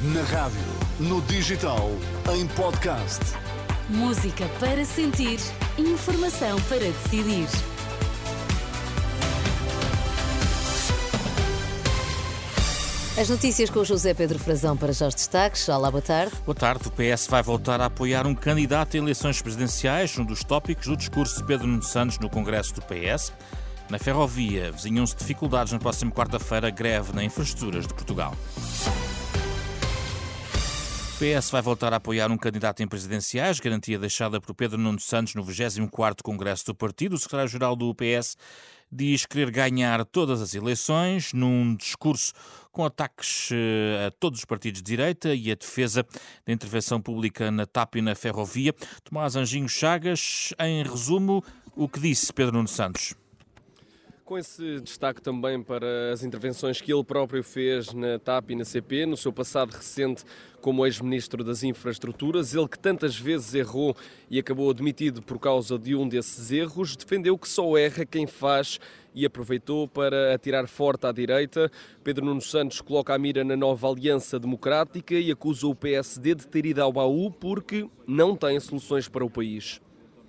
Na rádio, no digital, em podcast. Música para sentir, informação para decidir. As notícias com o José Pedro Frazão para já os destaques. Olá, boa tarde. Boa tarde. O PS vai voltar a apoiar um candidato a eleições presidenciais, um dos tópicos do discurso de Pedro Nuno Santos no Congresso do PS. Na ferrovia, vizinham-se dificuldades na próxima quarta-feira, greve na infraestruturas de Portugal. PS vai voltar a apoiar um candidato em presidenciais, garantia deixada por Pedro Nuno Santos no 24º Congresso do Partido. O secretário-geral do PS diz querer ganhar todas as eleições num discurso com ataques eh, a todos os partidos de direita e a defesa da intervenção pública na TAP e na ferrovia. Tomás Anjinho Chagas, em resumo, o que disse Pedro Nuno Santos. Com esse destaque também para as intervenções que ele próprio fez na TAP e na CP, no seu passado recente como ex-ministro das Infraestruturas, ele que tantas vezes errou e acabou admitido por causa de um desses erros, defendeu que só erra quem faz e aproveitou para atirar forte à direita. Pedro Nuno Santos coloca a mira na nova Aliança Democrática e acusa o PSD de ter ido ao baú porque não tem soluções para o país.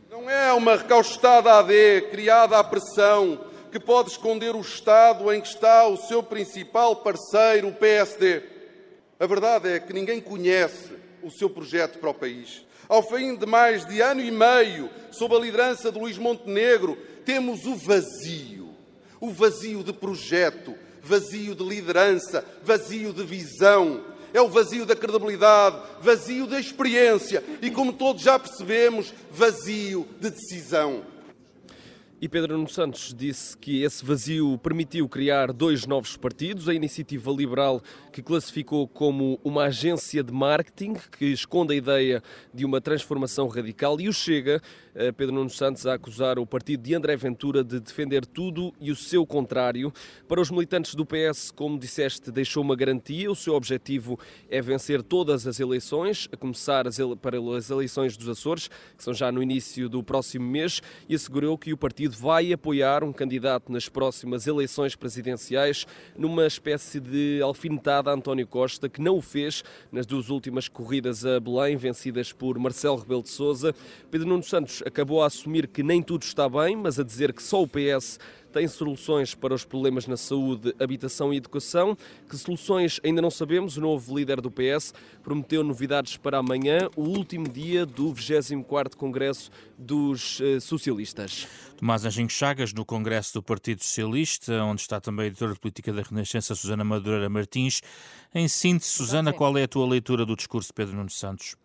Não é uma recaustada AD criada à pressão que pode esconder o Estado em que está o seu principal parceiro, o PSD. A verdade é que ninguém conhece o seu projeto para o país. Ao fim de mais de ano e meio, sob a liderança de Luís Montenegro, temos o vazio. O vazio de projeto, vazio de liderança, vazio de visão. É o vazio da credibilidade, vazio da experiência e, como todos já percebemos, vazio de decisão. E Pedro Nuno Santos disse que esse vazio permitiu criar dois novos partidos, a Iniciativa Liberal, que classificou como uma agência de marketing que esconde a ideia de uma transformação radical, e o Chega, eh, Pedro Nuno Santos, a acusar o partido de André Ventura de defender tudo e o seu contrário. Para os militantes do PS, como disseste, deixou uma garantia, o seu objetivo é vencer todas as eleições, a começar as ele... para as eleições dos Açores, que são já no início do próximo mês, e assegurou que o partido partido vai apoiar um candidato nas próximas eleições presidenciais, numa espécie de alfinetada a António Costa, que não o fez nas duas últimas corridas a Belém, vencidas por Marcelo Rebelo de Sousa. Pedro Nuno Santos acabou a assumir que nem tudo está bem, mas a dizer que só o PS tem soluções para os problemas na saúde, habitação e educação. Que soluções ainda não sabemos. O novo líder do PS prometeu novidades para amanhã, o último dia do 24º Congresso dos eh, Socialistas. Tomás Anjinho Chagas, no Congresso do Partido Socialista, onde está também a editora de política da Renascença, Susana Madureira Martins. Em síntese, Susana, qual é a tua leitura do discurso de Pedro Nuno Santos?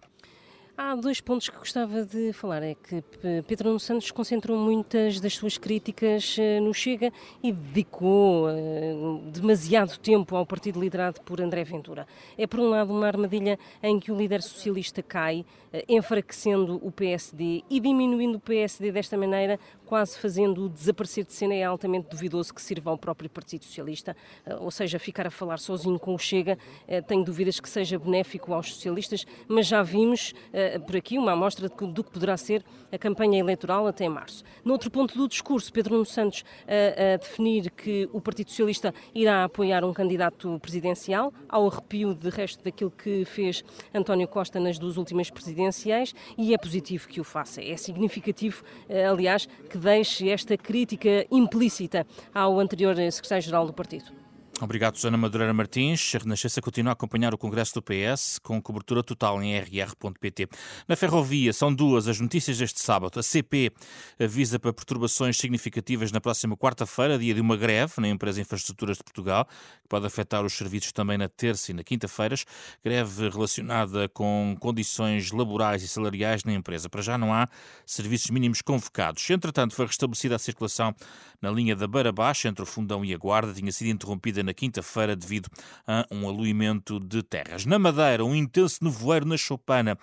Há dois pontos que gostava de falar. É que Pedro Nuno Santos concentrou muitas das suas críticas eh, no Chega e dedicou uh, demasiado tempo ao partido liderado por André Ventura. É, por um lado, uma armadilha em que o líder socialista cai, uh, enfraquecendo o PSD e diminuindo o PSD desta maneira, quase fazendo-o desaparecer de cena. É altamente duvidoso que sirva ao próprio Partido Socialista, uh, ou seja, ficar a falar sozinho com o Chega. tenho dúvidas que seja benéfico aos socialistas, mas já vimos eh, por aqui uma amostra do que poderá ser a campanha eleitoral até março. No outro ponto do discurso, Pedro Nuno Santos a, eh, definir que o Partido Socialista irá apoiar um candidato presidencial, ao arrepio de resto daquilo que fez António Costa nas duas últimas presidenciais, e é positivo que o faça. É significativo, eh, aliás, que deixe esta crítica implícita ao anterior secretário-geral do partido. Obrigado, Susana Madureira Martins. A Renascença continua a acompanhar o Congresso do PS com cobertura total em rr.pt. Na ferrovia, são duas as notícias deste sábado. A CP avisa para perturbações significativas na próxima quarta-feira, dia de uma greve na empresa Infraestruturas de Portugal, que pode afetar os serviços também na terça e na quinta-feiras. Greve relacionada com condições laborais e salariais na empresa. Para já não há serviços mínimos convocados. Entretanto, foi restabelecida a circulação na linha da Beira Baixa, entre o Fundão e a Guarda. Tinha sido interrompida na quinta-feira devido a um aluimento de terras. Na Madeira, um intenso nevoeiro na Chopana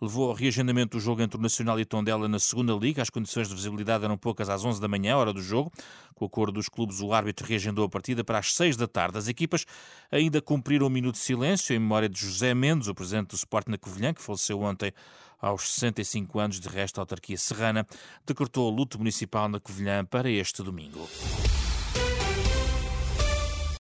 levou ao reagendamento do jogo entre o Nacional e Tondela na segunda liga. As condições de visibilidade eram poucas às 11 da manhã, hora do jogo. Com o acordo dos clubes, o árbitro reagendou a partida para as 6 da tarde. As equipas ainda cumpriram um minuto de silêncio em memória de José Mendes, o presidente do Sport na Covilhã, que faleceu ontem aos 65 anos. De resto, a autarquia serrana decretou luto municipal na Covilhã para este domingo.